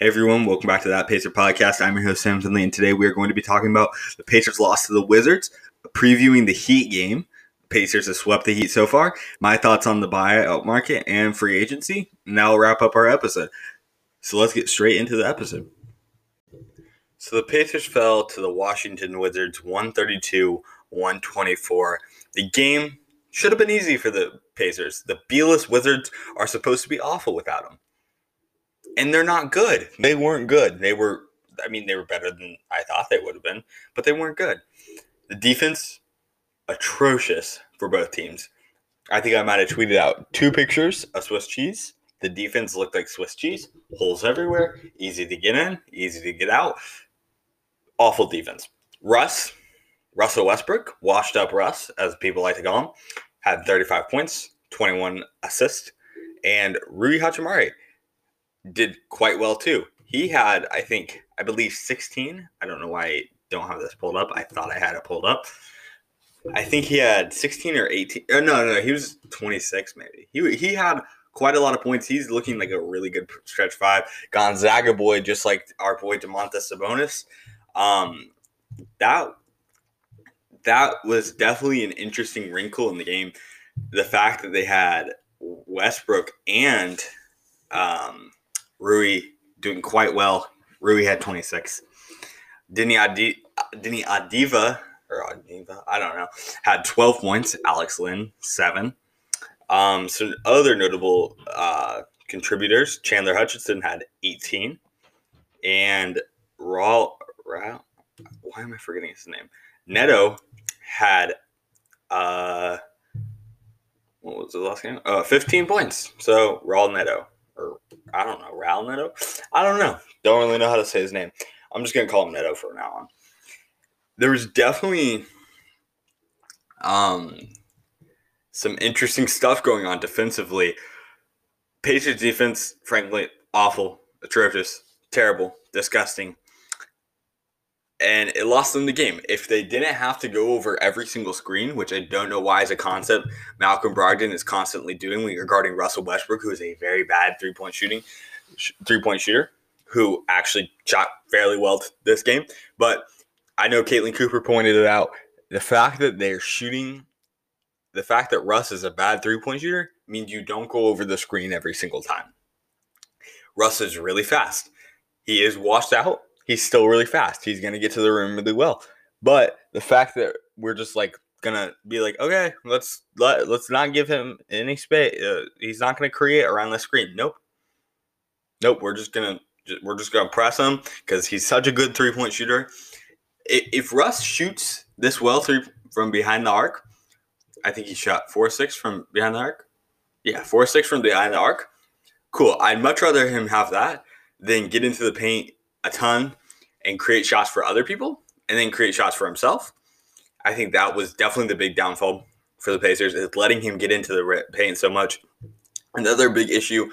Hey everyone, welcome back to that Pacer podcast. I'm your host Sam Finley, and today we are going to be talking about the Pacers' loss to the Wizards, previewing the Heat game. The Pacers have swept the Heat so far. My thoughts on the buyout market and free agency. And will wrap up our episode. So let's get straight into the episode. So the Pacers fell to the Washington Wizards 132 124. The game should have been easy for the Pacers. The Bealess Wizards are supposed to be awful without them and they're not good. They weren't good. They were, I mean, they were better than I thought they would have been, but they weren't good. The defense, atrocious for both teams. I think I might have tweeted out two pictures of Swiss cheese. The defense looked like Swiss cheese, holes everywhere, easy to get in, easy to get out. Awful defense. Russ, Russell Westbrook, washed up Russ, as people like to call him, had 35 points, 21 assists, and Rui Hachimura did quite well too. He had, I think, I believe 16. I don't know why I don't have this pulled up. I thought I had it pulled up. I think he had 16 or 18. Oh, no, no, he was 26 maybe. He he had quite a lot of points. He's looking like a really good stretch five. Gonzaga boy, just like our boy Domantas Sabonis. Um, that that was definitely an interesting wrinkle in the game. The fact that they had Westbrook and um, Rui doing quite well. Rui had 26. Deni, Adi- Deni Adiva, or Adiva, I don't know, had 12 points. Alex Len, seven. Um, so other notable uh, contributors, Chandler Hutchison had 18. And Raw, Raw, why am I forgetting his name? Neto had, uh, what was the last game? Uh, 15 points. So Raul Neto or I don't know, Raul Neto. I don't know. Don't really know how to say his name. I'm just gonna call him Neto from now on. There was definitely um some interesting stuff going on defensively. Patriots defense, frankly, awful, atrocious, terrible, disgusting and it lost them the game. If they didn't have to go over every single screen, which I don't know why is a concept Malcolm Brogdon is constantly doing regarding Russell Westbrook, who is a very bad three point shooting three point shooter, who actually shot fairly well this game. But I know Caitlin Cooper pointed it out. The fact that they're shooting, the fact that Russ is a bad three point shooter means you don't go over the screen every single time. Russ is really fast. He is washed out he's still really fast. He's gonna get to the rim really well. But the fact that we're just like gonna be like, okay, let's let let's not give him any space. Uh, he's not gonna create around the screen. Nope, nope. We're just gonna we're just gonna press him because he's such a good three point shooter. If Russ shoots this well from behind the arc, I think he shot four six from behind the arc. Yeah, four six from behind the arc. Cool. I'd much rather him have that than get into the paint a ton and create shots for other people and then create shots for himself. I think that was definitely the big downfall for the Pacers is letting him get into the paint so much. Another big issue,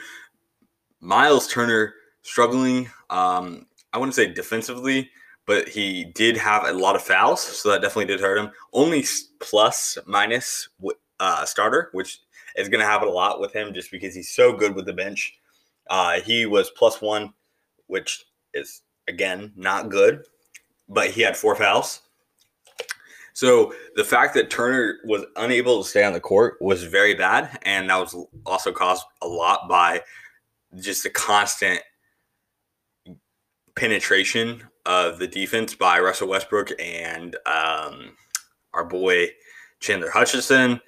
Myles Turner struggling. Um, I wouldn't say defensively, but he did have a lot of fouls, so that definitely did hurt him. Only plus minus uh, starter, which is going to happen a lot with him just because he's so good with the bench. Uh, he was plus one, which is again not good, but he had four fouls. So the fact that Turner was unable to stay on the court was very bad, and that was also caused a lot by just the constant penetration of the defense by Russell Westbrook and um, our boy Chandler Hutchison,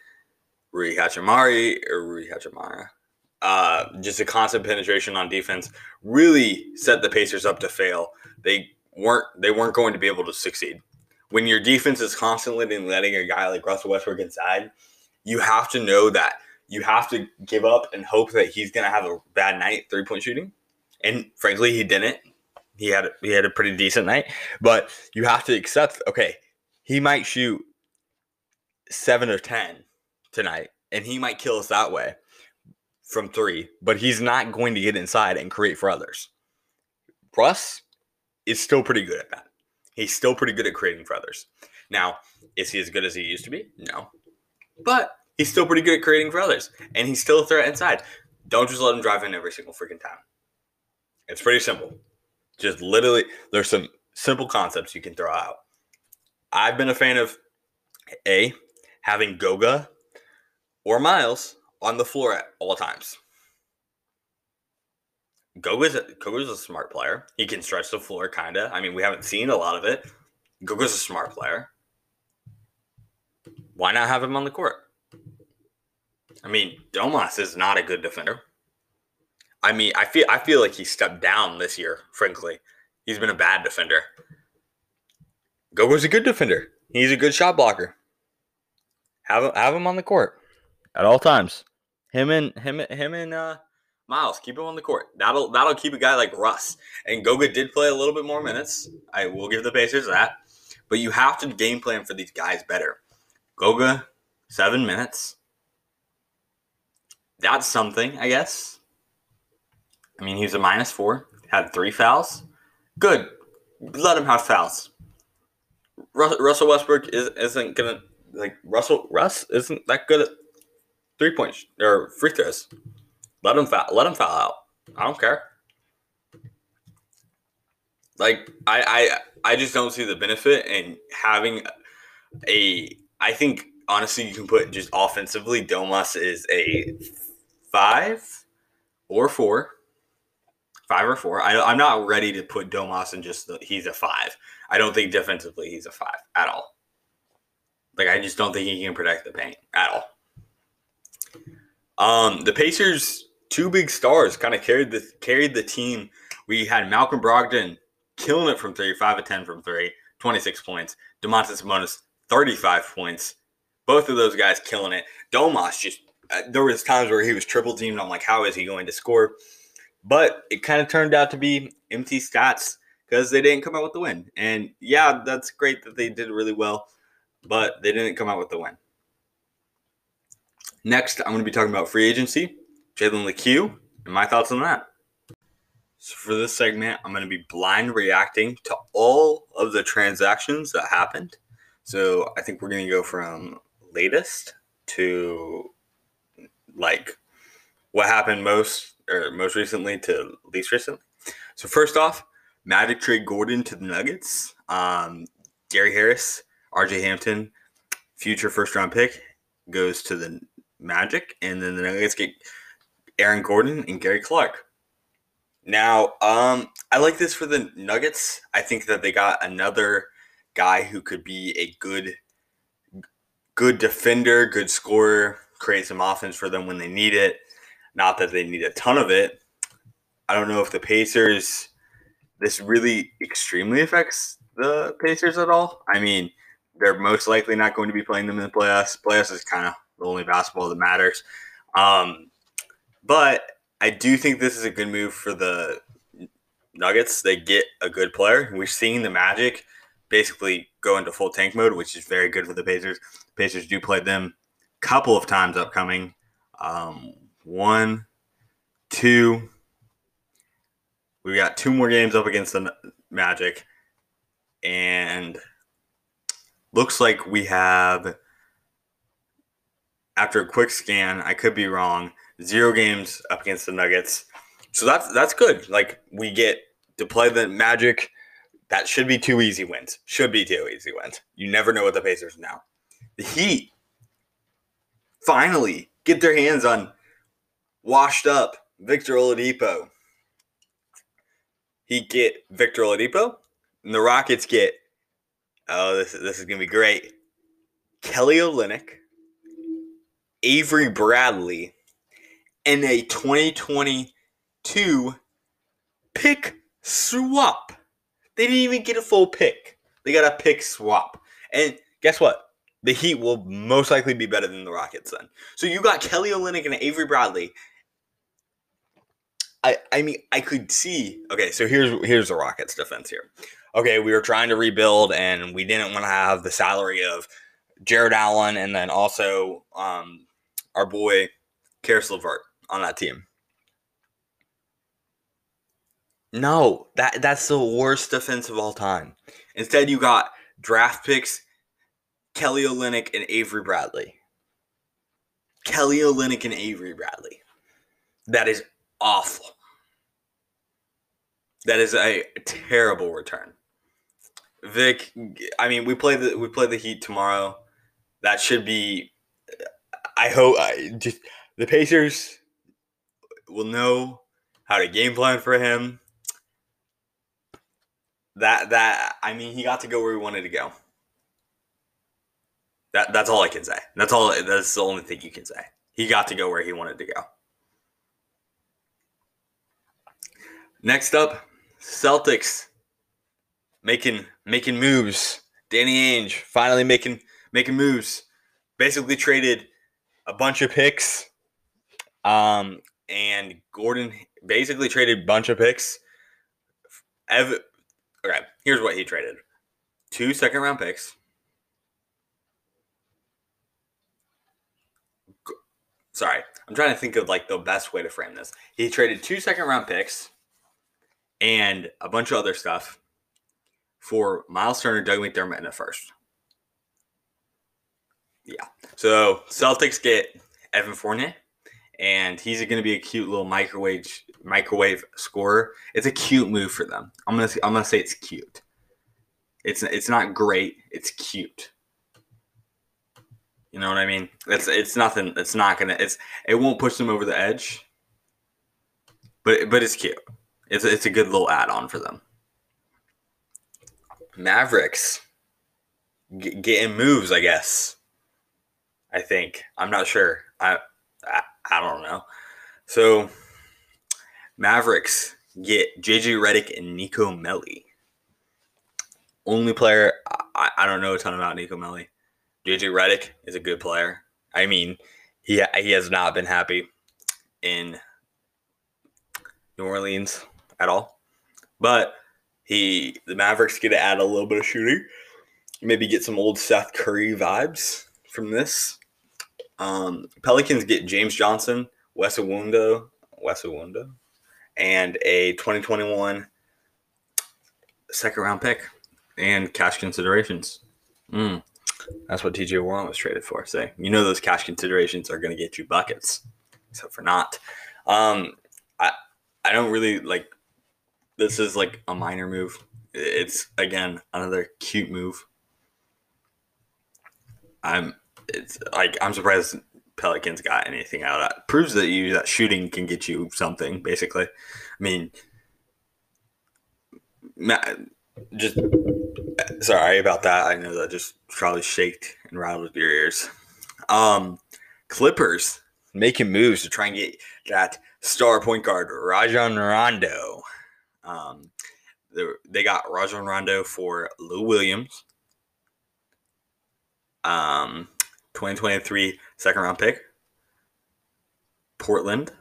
Rui Hachimura, or Rui Hachimura, uh, just a constant penetration on defense really set the Pacers up to fail. They weren't they weren't going to be able to succeed. When your defense is constantly letting a guy like Russell Westbrook inside, you have to know that you have to give up and hope that he's going to have a bad night three point shooting. And frankly, he didn't. He had he had a pretty decent night, but you have to accept. Okay, he might shoot seven or ten tonight, and he might kill us that way from three, but he's not going to get inside and create for others. Russ is still pretty good at that. He's still pretty good at creating for others. Now, is he as good as he used to be? No. But he's still pretty good at creating for others. And he's still a threat inside. Don't just let him drive in every single freaking time. It's pretty simple. Just literally, there's some simple concepts you can throw out. I've been a fan of A, having Goga or Myles on the floor at all times. Goga's a, Goga's a smart player. He can stretch the floor, kind of. I mean, we haven't seen a lot of it. Goga's a smart player. Why not have him on the court? I mean, Domas is not a good defender. I mean, I feel I feel like he stepped down this year. Frankly, he's been a bad defender. Goga's a good defender. He's a good shot blocker. Have him have him on the court at all times. Him and him him and uh, Myles keep him on the court. That'll that'll keep a guy like Russ. And Goga did play a little bit more minutes. I will give the Pacers that. But you have to game plan for these guys better. Goga, seven minutes. That's something, I guess. I mean, he's a minus four, had three fouls. Good. Let him have fouls. Russell Westbrook is, isn't gonna like Russell Russ isn't that good at three points or free throws. Let him foul. Let him foul out. I don't care. Like I I I just don't see the benefit in having a. I think honestly you can put just offensively. Domas is a five or four five or four. I, I'm not ready to put Domas in just the, he's a five. I don't think defensively he's a five at all. Like I just don't think he can protect the paint at all. Um, the Pacers two big stars kind of carried the carried the team. We had Malcolm Brogdon killing it from three, five of ten from three, 26 points. Domantas Sabonis 35 points. Both of those guys killing it. Domas just uh, there was times where he was triple teamed. I'm like, how is he going to score? But it kind of turned out to be empty stats because they didn't come out with the win. And yeah, that's great that they did really well, but they didn't come out with the win. Next, I'm going to be talking about free agency, Jalen Lecque, and my thoughts on that. So for this segment, I'm going to be blind reacting to all of the transactions that happened. So I think we're going to go from latest to like what happened most or most recently to least recently. So first off, Magic trade Gordon to the Nuggets. Um, Gary Harris, RJ Hampton, future first round pick, goes to the Magic, and then the Nuggets get Aaron Gordon and Gary Clark. Now, um, I like this for the Nuggets. I think that they got another guy who could be a good, good defender, good scorer, create some offense for them when they need it. Not that they need a ton of it. I don't know if the Pacers, this really extremely affects the Pacers at all. I mean, they're most likely not going to be playing them in the playoffs. Playoffs is kind of the only basketball that matters. Um, but I do think this is a good move for the Nuggets. They get a good player. We're seeing the Magic basically go into full tank mode, which is very good for the Pacers. Pacers do play them a couple of times upcoming. Um, one, two. We've got two more games up against the Magic, and looks like we have. After a quick scan, I could be wrong. Zero games up against the Nuggets, so that's that's good. Like we get to play the Magic. That should be two easy wins. Should be two easy wins. You never know what the Pacers now. The Heat finally get their hands on washed up Victor Oladipo. He get Victor Oladipo, and the Rockets get oh this this is gonna be great. Kelly Olynyk, Avery Bradley, and a 2022 pick swap. They didn't even get a full pick. They got a pick swap. And guess what? The Heat will most likely be better than the Rockets then. So you got Kelly Olynyk and Avery Bradley I, I mean, I could see. Okay, so here's here's the Rockets' defense here. Okay, we were trying to rebuild, and we didn't want to have the salary of Jarrett Allen, and then also um, our boy Caris LeVert on that team. No, that that's the worst defense of all time. Instead, you got draft picks Kelly Olynyk and Avery Bradley. Kelly Olynyk and Avery Bradley. That is awful. That is a terrible return. Vic, I mean, we play the we play the Heat tomorrow. That should be. I hope I just the Pacers will know how to game plan for him. That that I mean, he got to go where he wanted to go. That that's all I can say. That's all. That's the only thing you can say. He got to go where he wanted to go. Next up, Celtics making making moves. Danny Ainge finally making making moves. Basically traded a bunch of picks. Um, and Gordon basically traded a bunch of picks. Ev- okay, here's what he traded: two second round picks. Sorry, I'm trying to think of like the best way to frame this. He traded two second round picks and a bunch of other stuff for Myles Turner, Doug McDermott, and a first. Yeah. So Celtics get Evan Fournier, and he's going to be a cute little microwave microwave scorer. It's a cute move for them. I'm gonna I'm gonna say it's cute. It's it's not great. It's cute. You know what I mean? It's it's nothing. It's not gonna. It's it won't push them over the edge. But but it's cute. It's it's a good little add on for them. Mavericks G- getting moves, I guess. I think I'm not sure. I, I I don't know. So Mavericks get JJ Redick and Nico Melli. Only player I, I don't know a ton about Nico Melli. JJ Redick is a good player. I mean, he he has not been happy in New Orleans at all. But he the Mavericks get to add a little bit of shooting. Maybe get some old Seth Curry vibes from this. Um, Pelicans get James Johnson, Wes Iwundu, Wes Iwundu, and a 2021 second round pick and cash considerations. Mm, that's what TJ Warren was traded for. Say, you know those cash considerations are going to get you buckets, except for not. Um, I I don't really like. This is like a minor move. It's again another cute move. I'm it's like I'm surprised Pelicans got anything out of that. Proves that you that shooting can get you something. Basically, I mean, just sorry about that. I know that just probably shaked and rattled your ears. Um, Clippers making moves to try and get that star point guard Rajon Rondo. Um, they got Rajon Rondo for Lou Williams. Um, 2023 second round pick, Portland,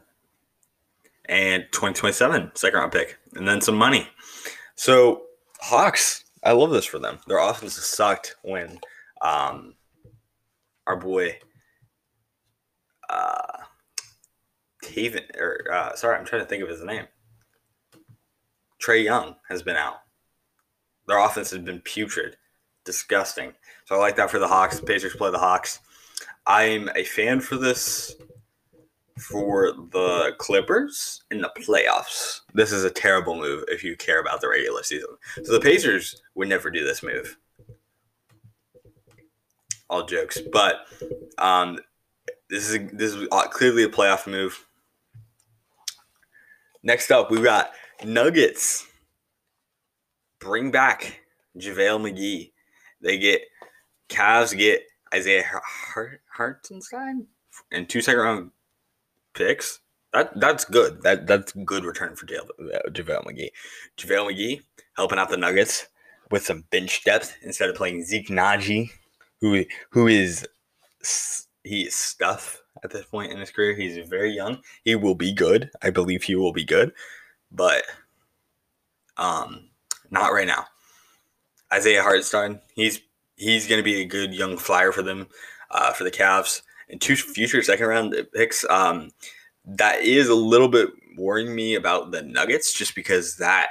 and 2027 second round pick, and then some money. So Hawks, I love this for them. Their offense has sucked when um, our boy uh, Taven, or uh, sorry, I'm trying to think of his name. Trae Young has been out. Their offense has been putrid, disgusting. So I like that for the Hawks. The Pacers play the Hawks. I'm a fan for this for the Clippers in the playoffs. This is a terrible move if you care about the regular season. So the Pacers would never do this move. All jokes, but um, this is this is clearly a playoff move. Next up, we've got Nuggets. Bring back JaVale McGee. They get Cavs get Isaiah Hart, Hartenstein and two second round picks. That that's good. That that's good return for JaVale, JaVale McGee. JaVale McGee helping out the Nuggets with some bench depth instead of playing Zeke Nnaji, who who is he is stuff at this point in his career. He's very young. He will be good. I believe he will be good, but um, not right now. Isaiah Hartenstein, he's he's going to be a good young flyer for them, uh, for the Cavs. And two future second round picks. Um, that is a little bit worrying me about the Nuggets just because that.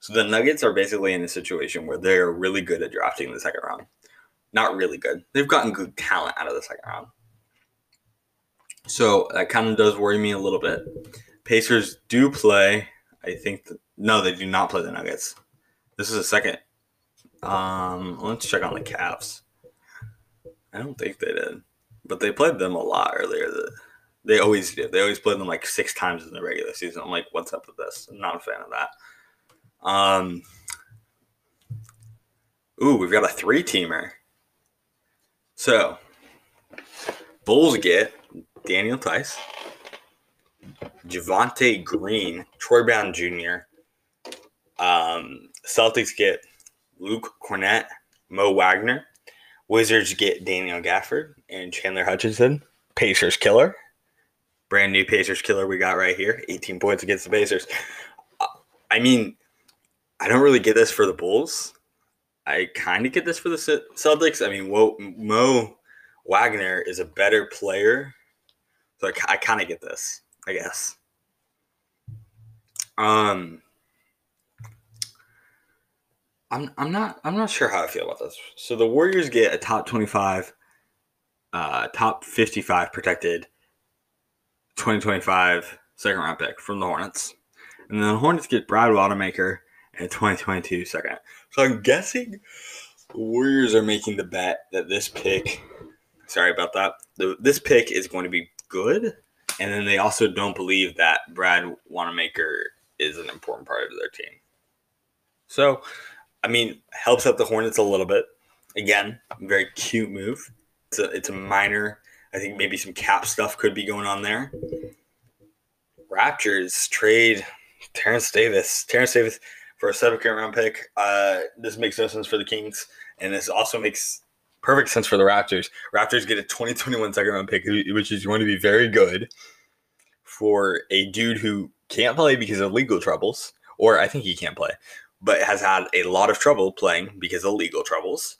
So the Nuggets are basically in a situation where they're really good at drafting the second round. Not really good. They've gotten good talent out of the second round. So that kind of does worry me a little bit. Pacers do play, I think, No, they do not play the Nuggets. This is a second. Um, let's check on the Cavs. I don't think they did, but they played them a lot earlier. They always do. They always played them like six times in the regular season. I'm like, what's up with this? I'm not a fan of that. Um, ooh, we've got a three teamer. So, Bulls get Daniel Theis, Javonte Green, Troy Brown Jr. Um, Celtics get Luke Kornet, Mo Wagner. Wizards get Daniel Gafford and Chandler Hutchison. Pacers killer. Brand new Pacers killer we got right here. 18 points against the Pacers. Uh, I mean, I don't really get this for the Bulls. I kind of get this for the Celtics. I mean, Mo Wagner is a better player. So I, I kind of get this, I guess. Um, I'm I'm not I'm not sure how I feel about this. So the Warriors get a top 25 uh top 55 protected 2025 second round pick from the Hornets. And then the Hornets get Brad Wanamaker and 2022 second. So I'm guessing the Warriors are making the bet that this pick sorry about that. The, this pick is going to be good. And then they also don't believe that Brad Wanamaker is an important part of their team. So I mean, helps out the Hornets a little bit. Again, very cute move. It's a, it's a minor. I think maybe some cap stuff could be going on there. Raptors trade Terence Davis. Terence Davis for a second round pick. Uh, this makes no sense for the Kings, and this also makes perfect sense for the Raptors. Raptors get a 2021 second round pick, which is going to be very good for a dude who can't play because of legal troubles, or I think he can't play, but has had a lot of trouble playing because of legal troubles.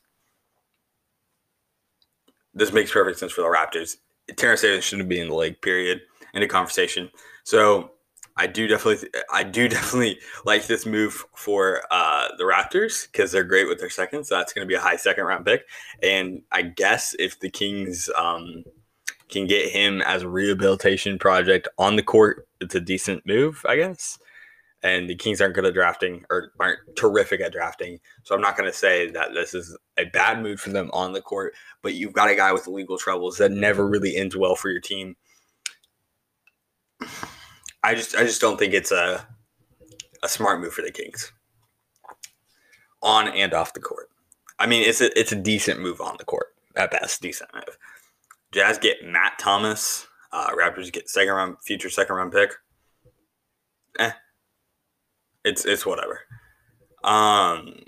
This makes perfect sense for the Raptors. Terence Davis shouldn't be in the league, period, in a conversation. So I do definitely, I do definitely like this move for uh, the Raptors because they're great with their seconds. So that's going to be a high second round pick, and I guess if the Kings um, can get him as a rehabilitation project on the court, it's a decent move, I guess and the Kings aren't good at drafting or aren't terrific at drafting. So I'm not going to say that this is a bad mood for them on the court, but you've got a guy with legal troubles that never really ends well for your team. I just I just don't think it's a a smart move for the Kings on and off the court. I mean, it's a it's a decent move on the court at best, decent move. Jazz get Matt Thomas. Uh, Raptors get second round future second round pick. Eh, it's it's whatever. Um,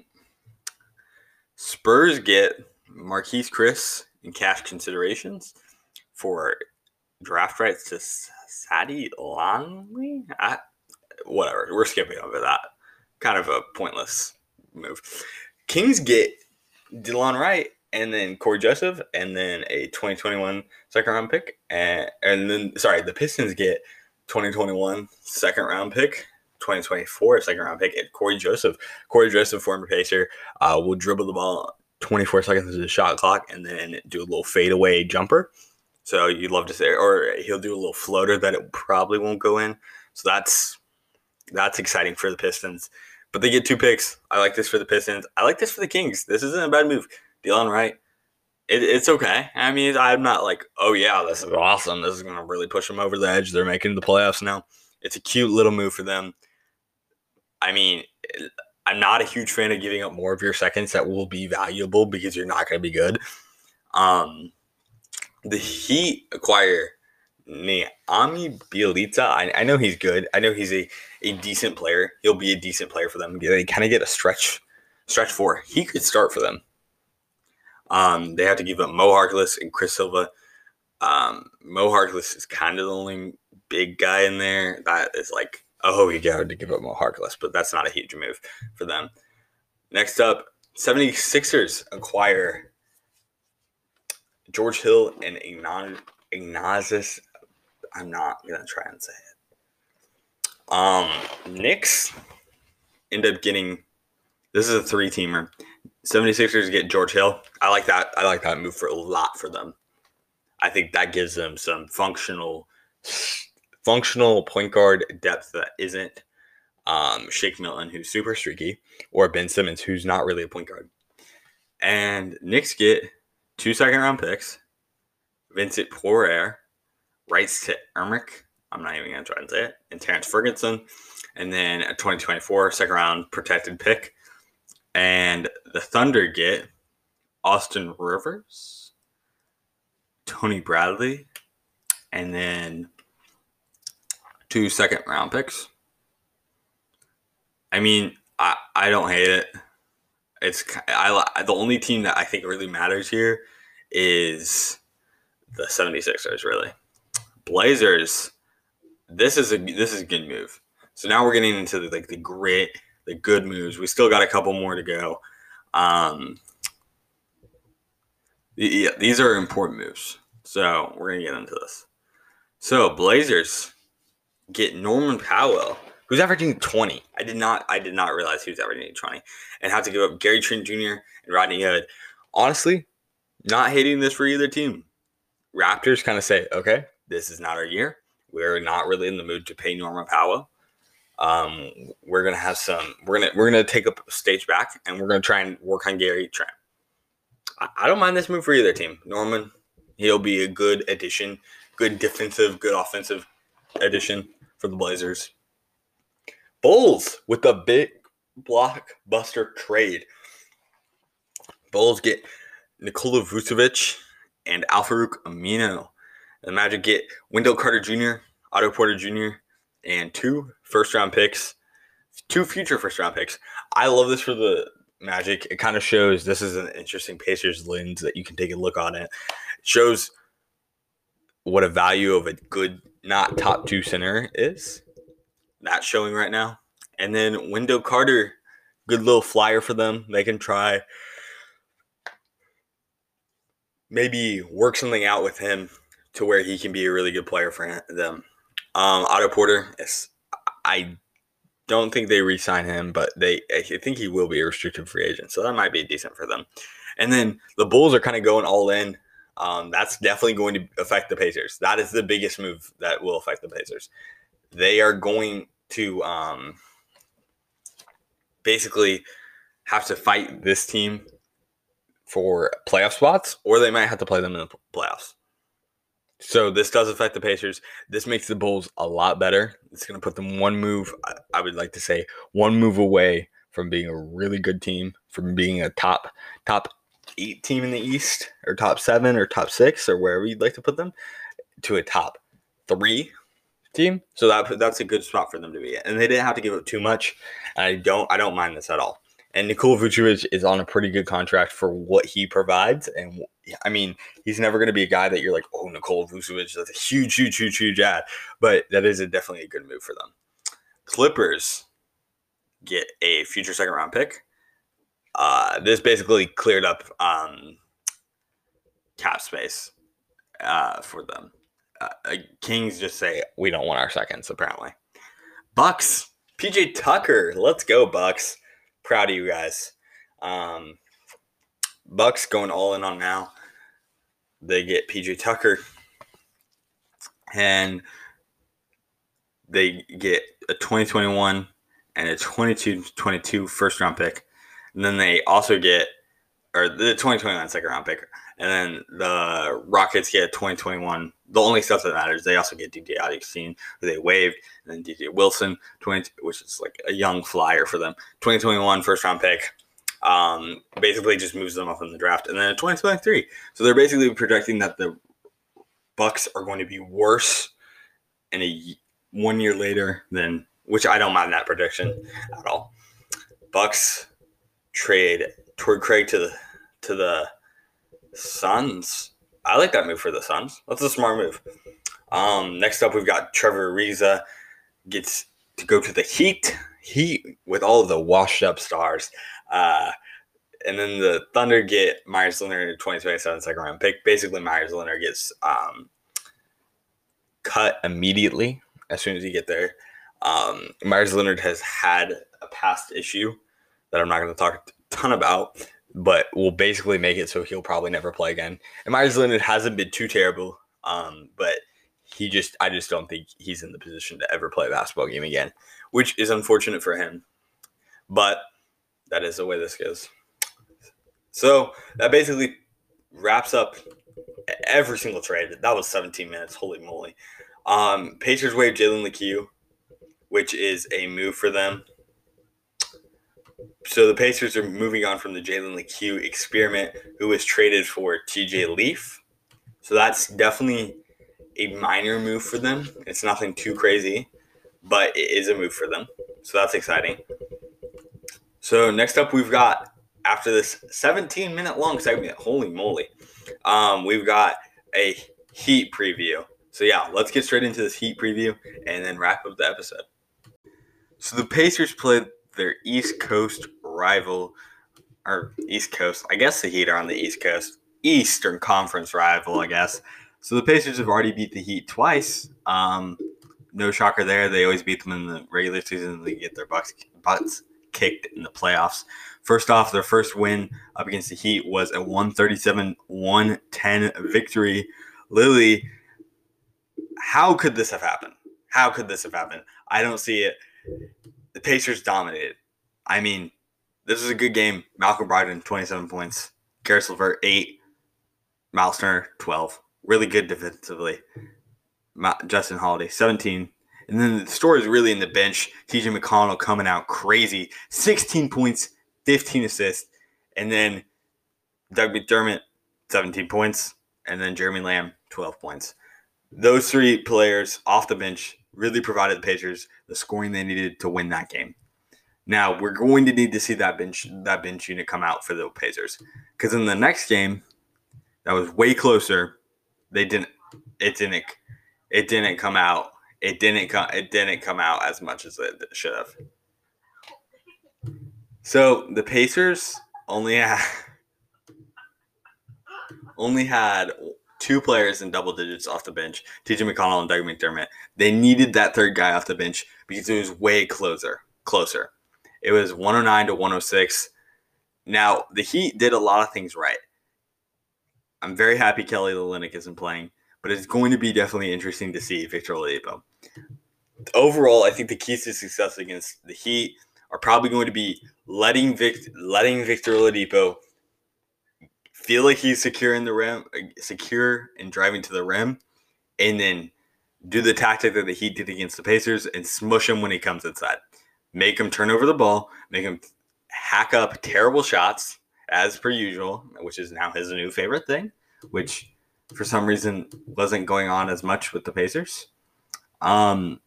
Spurs get Marquese Chriss in cash considerations for draft rights to Cady Lalanne. Whatever. We're skipping over that. Kind of a pointless move. Kings get Delon Wright and then Cory Joseph and then a 2021 second round pick. And, and then, sorry, the Pistons get 2021 second round pick 2024 second round pick at Cory Joseph. Cory Joseph, former Pacer, uh, will dribble the ball 24 seconds of the shot clock and then do a little fadeaway jumper. So you'd love to say, or he'll do a little floater that it probably won't go in. So that's that's exciting for the Pistons. But they get two picks. I like this for the Pistons. I like this for the Kings. This isn't a bad move. Delon Wright. It, it's okay. I mean, I'm not like, oh yeah, this is awesome. This is gonna really push them over the edge. They're making the playoffs now. It's a cute little move for them. I mean, I'm not a huge fan of giving up more of your seconds that will be valuable because you're not going to be good. Um, the Heat acquire Neemi Bjelica. I, I, know he's good. I know he's a, a decent player. He'll be a decent player for them. They kind of get a stretch stretch for. He could start for them. Um, they have to give up Mo Harkless and Chris Silva. Um, Mo Harkless is kind of the only big guy in there that is like Oh, you got to give up Mo Harkless, but that's not a huge move for them. Next up, 76ers acquire George Hill and Ignatius. I'm not going to try and say it. Um, Knicks end up getting this is a three teamer. 76ers get George Hill. I like that. I like that move for a lot for them. I think that gives them some functional functional point guard depth that isn't um, Shake Milton, who's super streaky, or Ben Simmons, who's not really a point guard. And Knicks get two second round picks, Vincent Poirier, rights to Ermic. I'm not even going to try and say it. And Terrence Ferguson. And then a 2024 second round protected pick. And the Thunder get Austin Rivers, Tony Bradley, and then two second round picks. I mean, I, I don't hate it. It's I the only team that I think really matters here is the 76ers really. Blazers this is a this is a good move. So now we're getting into the, like the grit, the good moves. We still got a couple more to go. Um yeah, these are important moves. So we're gonna get into this. So Blazers get Norman Powell who's averaging 20. I did not I did not realize he was averaging 20 and have to give up Gary Trent Jr. and Rodney Hood. Honestly, not hating this for either team. Raptors kind of say, okay, this is not our year. We're not really in the mood to pay Norman Powell. Um, we're gonna have some. We're gonna we're gonna take a stage back, and we're gonna try and work on Gary Trent. I, I don't mind this move for either team. Norman, he'll be a good addition, good defensive, good offensive addition for the Blazers. Bulls with the big blockbuster trade. Bulls get Nikola Vucevic and Al-Farouq Aminu. The Magic get Wendell Carter Jr., Otto Porter Jr., and two first round picks, two future first round picks. I love this for the Magic. It kind of shows this is an interesting Pacers lens that you can take a look on it. It shows what a value of a good, not top two center is not showing right now. And then Wendell Carter, good little flyer for them. They can try maybe work something out with him to where he can be a really good player for them. Um, Otto Porter, is, I don't think they re-sign him, but they I think he will be a restricted free agent, so that might be decent for them. And then the Bulls are kind of going all in. Um, that's definitely going to affect the Pacers. That is the biggest move that will affect the Pacers. They are going to um, basically have to fight this team for playoff spots, or they might have to play them in the playoffs. So this does affect the Pacers. This makes the Bulls a lot better. It's going to put them one move, I would like to say, one move away from being a really good team, from being a top top eight team in the East, or top seven, or top six, or wherever you'd like to put them, to a top three team. So that that's a good spot for them to be in. And they didn't have to give up too much. I don't I don't mind this at all. And Nikola Vucevic is on a pretty good contract for what he provides. And I mean, he's never going to be a guy that you're like, oh, Nikola Vucevic, that's a huge, huge, huge, huge add. But that is a, definitely a good move for them. Clippers get a future second round pick. Uh, this basically cleared up um, cap space uh, for them. Uh, uh Kings just say we don't want our seconds. Apparently, Bucks PJ Tucker, let's go Bucks proud of you guys. Um, Bucks going all in on now. They get PJ Tucker, and they get a 2021 and a 22 first round pick. And then they also get, or the 2021 second round pick. And then the Rockets get 2021. The only stuff that matters, they also get DJ Augustin, who they waived, and then DJ Wilson, 20, which is like a young flyer for them. 2021 first round pick. Um, basically just moves them up in the draft. And then 2023. So they're basically projecting that the Bucks are going to be worse in a one year later than which I don't mind that prediction at all. Bucks trade Torrey Craig to the to the Suns. I like that move for the Suns. That's a smart move. Um, next up, we've got Trevor Ariza gets to go to the Heat. Heat with all the washed up stars. Uh, and then the Thunder get Meyers Leonard 2027 second round pick. Basically, Meyers Leonard gets um, cut immediately as soon as you get there. Um, Meyers Leonard has had a past issue that I'm not going to talk a ton about but will basically make it so he'll probably never play again. And Meyers Leonard hasn't been too terrible, um, but he just I just don't think he's in the position to ever play a basketball game again, which is unfortunate for him. But that is the way this goes. So that basically wraps up every single trade. That was 17 minutes. Holy moly. Um, Pacers waived Jalen Lecque, which is a move for them. So the Pacers are moving on from the Jalen Lecque experiment, who was traded for TJ Leaf. So that's definitely a minor move for them. It's nothing too crazy, but it is a move for them. So that's exciting. So next up, we've got after this 17 minute long segment. Holy moly! Um, we've got a Heat preview. So yeah, let's get straight into this Heat preview and then wrap up the episode. So the Pacers played their East Coast rival, or East Coast. I guess the Heat are on the East Coast, Eastern Conference rival. I guess. So the Pacers have already beat the Heat twice. Um, no shocker there. They always beat them in the regular season. They get their bucks, butts kicked in the playoffs. First off, their first win up against the Heat was a 137 110 victory. Lily, how could this have happened? How could this have happened? I don't see it. The Pacers dominated. I mean, this was a good game. Malcolm Brogdon, 27 points. Caris LeVert, 8. Myles Turner, 12. Really good defensively. Justin Holiday, 17. And then the story is really in the bench. TJ McConnell coming out crazy. 16 points, 15 assists. And then Doug McDermott, 17 points. And then Jeremy Lamb, 12 points. Those three players off the bench really provided the Pacers the scoring they needed to win that game. Now we're going to need to see that bench that bench unit come out for the Pacers because in the next game, that was way closer. They didn't. It didn't. It didn't come out it didn't come it didn't come out as much as it should have. So the Pacers only had only had two players in double digits off the bench, TJ McConnell and Doug McDermott. They needed that third guy off the bench because it was way closer. Closer. It was 109 to 106. Now, the Heat did a lot of things right. I'm very happy Kelly Olynyk isn't playing but it's going to be definitely interesting to see Victor Oladipo. Overall, I think the keys to success against the Heat are probably going to be letting Vic, letting Victor Oladipo feel like he's secure in the rim, secure and driving to the rim, and then do the tactic that the Heat did against the Pacers and smush him when he comes inside. Make him turn over the ball, make him hack up terrible shots as per usual, which is now his new favorite thing, which for some reason wasn't going on as much with the Pacers. Um,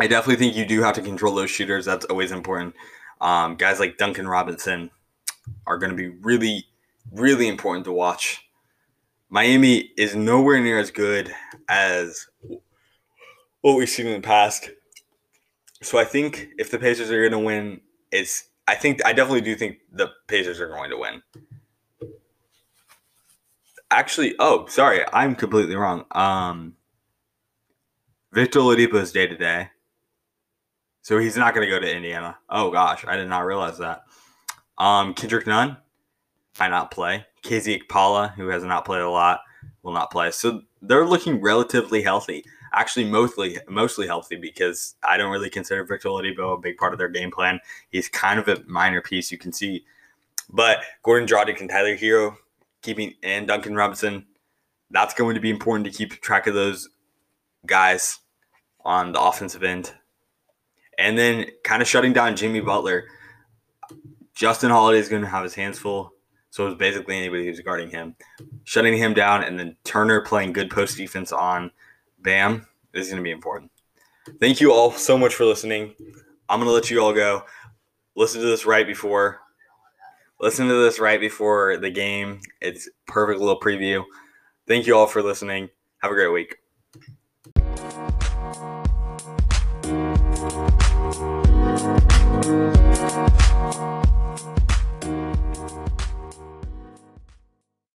I definitely think you do have to control those shooters. That's always important. Um, guys like Duncan Robinson are going to be really, really important to watch. Miami is nowhere near as good as what we've seen in the past. So I think if the Pacers are going to win, it's I think I definitely do think the Pacers are going to win actually, oh, sorry, I'm completely wrong. Um, Victor Oladipo is day to day, so he's not going to go to Indiana. Oh gosh, I did not realize that. Um, Kendrick Nunn might not play. KZ Okpala, who has not played a lot, will not play. So they're looking relatively healthy. Actually, mostly mostly healthy because I don't really consider Victor Oladipo a big part of their game plan. He's kind of a minor piece, you can see. But Goran Dragic and Tyler Herro keeping and Duncan Robinson. That's going to be important to keep track of those guys on the offensive end. And then kind of shutting down Jimmy Butler. Justin Holiday is going to have his hands full. So it's basically anybody who's guarding him. Shutting him down and then Turner playing good post defense on Bam is going to be important. Thank you all so much for listening. I'm going to let you all go. Listen to this right before listen to this right before the game. It's perfect little preview. Thank you all for listening. Have a great week.